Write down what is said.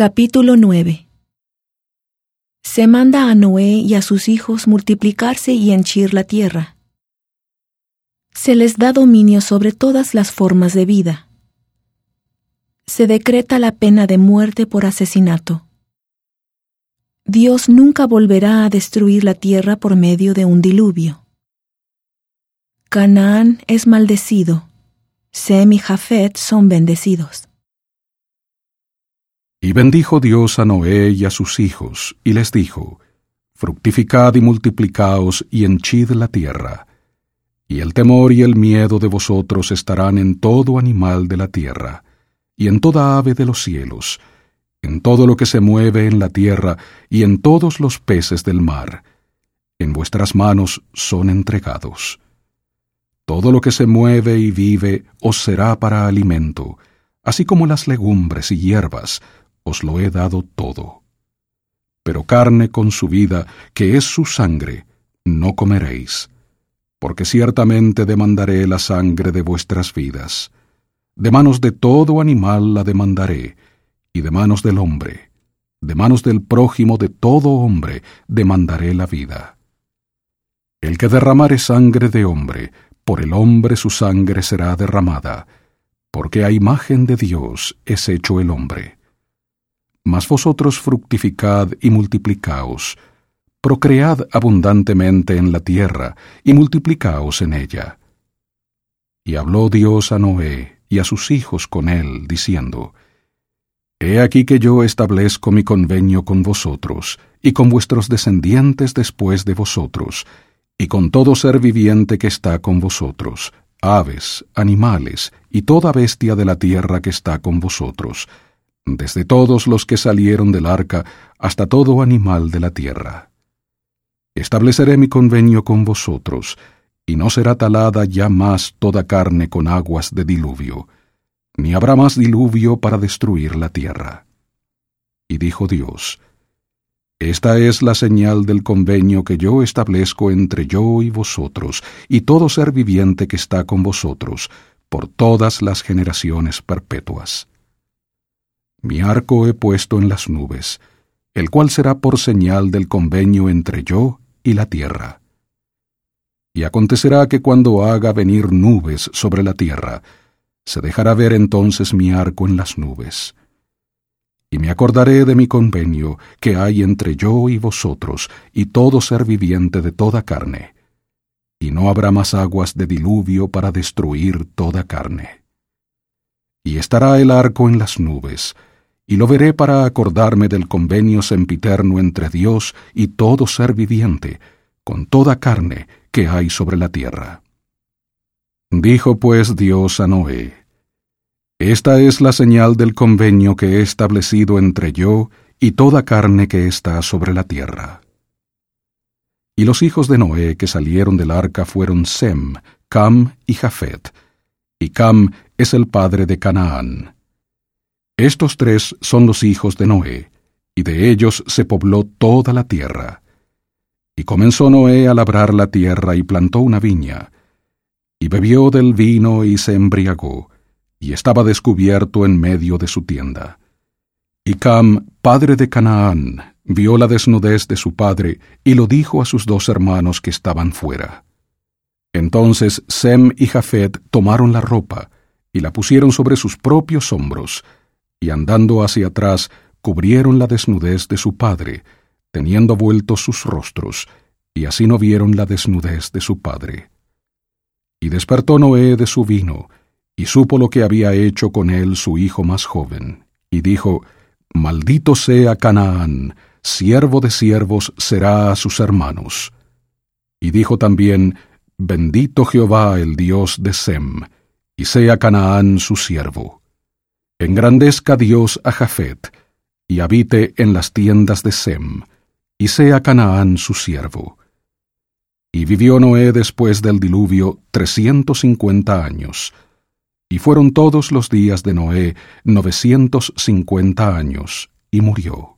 Capítulo 9 Se manda a Noé y a sus hijos multiplicarse y henchir la tierra. Se les da dominio sobre todas las formas de vida. Se decreta la pena de muerte por asesinato. Dios nunca volverá a destruir la tierra por medio de un diluvio. Canaán es maldecido. Sem y Jafet son bendecidos. Y bendijo Dios a Noé y a sus hijos, y les dijo, Fructificad y multiplicaos y henchid la tierra. Y el temor y el miedo de vosotros estarán en todo animal de la tierra, y en toda ave de los cielos, en todo lo que se mueve en la tierra, y en todos los peces del mar. En vuestras manos son entregados. Todo lo que se mueve y vive os será para alimento, así como las legumbres y hierbas, os lo he dado todo. Pero carne con su vida, que es su sangre, no comeréis, porque ciertamente demandaré la sangre de vuestras vidas. De manos de todo animal la demandaré, y de manos del hombre, de manos del prójimo de todo hombre demandaré la vida. El que derramare sangre de hombre, por el hombre su sangre será derramada, porque a imagen de Dios es hecho el hombre. Mas vosotros fructificad y multiplicaos, procread abundantemente en la tierra, y multiplicaos en ella. Y habló Dios a Noé y a sus hijos con él, diciendo, He aquí que yo establezco mi convenio con vosotros, y con vuestros descendientes después de vosotros, y con todo ser viviente que está con vosotros, aves, animales, y toda bestia de la tierra que está con vosotros, desde todos los que salieron del arca hasta todo animal de la tierra. Estableceré mi convenio con vosotros, y no será talada ya más toda carne con aguas de diluvio, ni habrá más diluvio para destruir la tierra. Y dijo Dios, Esta es la señal del convenio que yo establezco entre yo y vosotros, y todo ser viviente que está con vosotros, por todas las generaciones perpetuas. Mi arco he puesto en las nubes, el cual será por señal del convenio entre yo y la tierra. Y acontecerá que cuando haga venir nubes sobre la tierra, se dejará ver entonces mi arco en las nubes. Y me acordaré de mi convenio que hay entre yo y vosotros y todo ser viviente de toda carne. Y no habrá más aguas de diluvio para destruir toda carne. Y estará el arco en las nubes, y lo veré para acordarme del convenio sempiterno entre Dios y todo ser viviente, con toda carne que hay sobre la tierra. Dijo pues Dios a Noé, Esta es la señal del convenio que he establecido entre yo y toda carne que está sobre la tierra. Y los hijos de Noé que salieron del arca fueron Sem, Cam y Jafet, y Cam es el padre de Canaán. Estos tres son los hijos de Noé, y de ellos se pobló toda la tierra. Y comenzó Noé a labrar la tierra y plantó una viña, y bebió del vino y se embriagó, y estaba descubierto en medio de su tienda. Y Cam, padre de Canaán, vio la desnudez de su padre, y lo dijo a sus dos hermanos que estaban fuera. Entonces Sem y Jafet tomaron la ropa, y la pusieron sobre sus propios hombros, y andando hacia atrás cubrieron la desnudez de su padre, teniendo vueltos sus rostros, y así no vieron la desnudez de su padre. Y despertó Noé de su vino, y supo lo que había hecho con él su hijo más joven, y dijo, Maldito sea Canaán, siervo de siervos será a sus hermanos. Y dijo también, Bendito Jehová el Dios de Sem, y sea Canaán su siervo. Engrandezca Dios a Jafet, y habite en las tiendas de Sem, y sea Canaán su siervo. Y vivió Noé después del diluvio trescientos cincuenta años, y fueron todos los días de Noé novecientos cincuenta años, y murió.